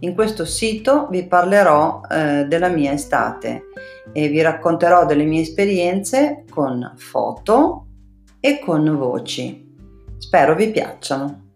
In questo sito vi parlerò eh, della mia estate e vi racconterò delle mie esperienze con foto e con voci. Spero vi piacciono.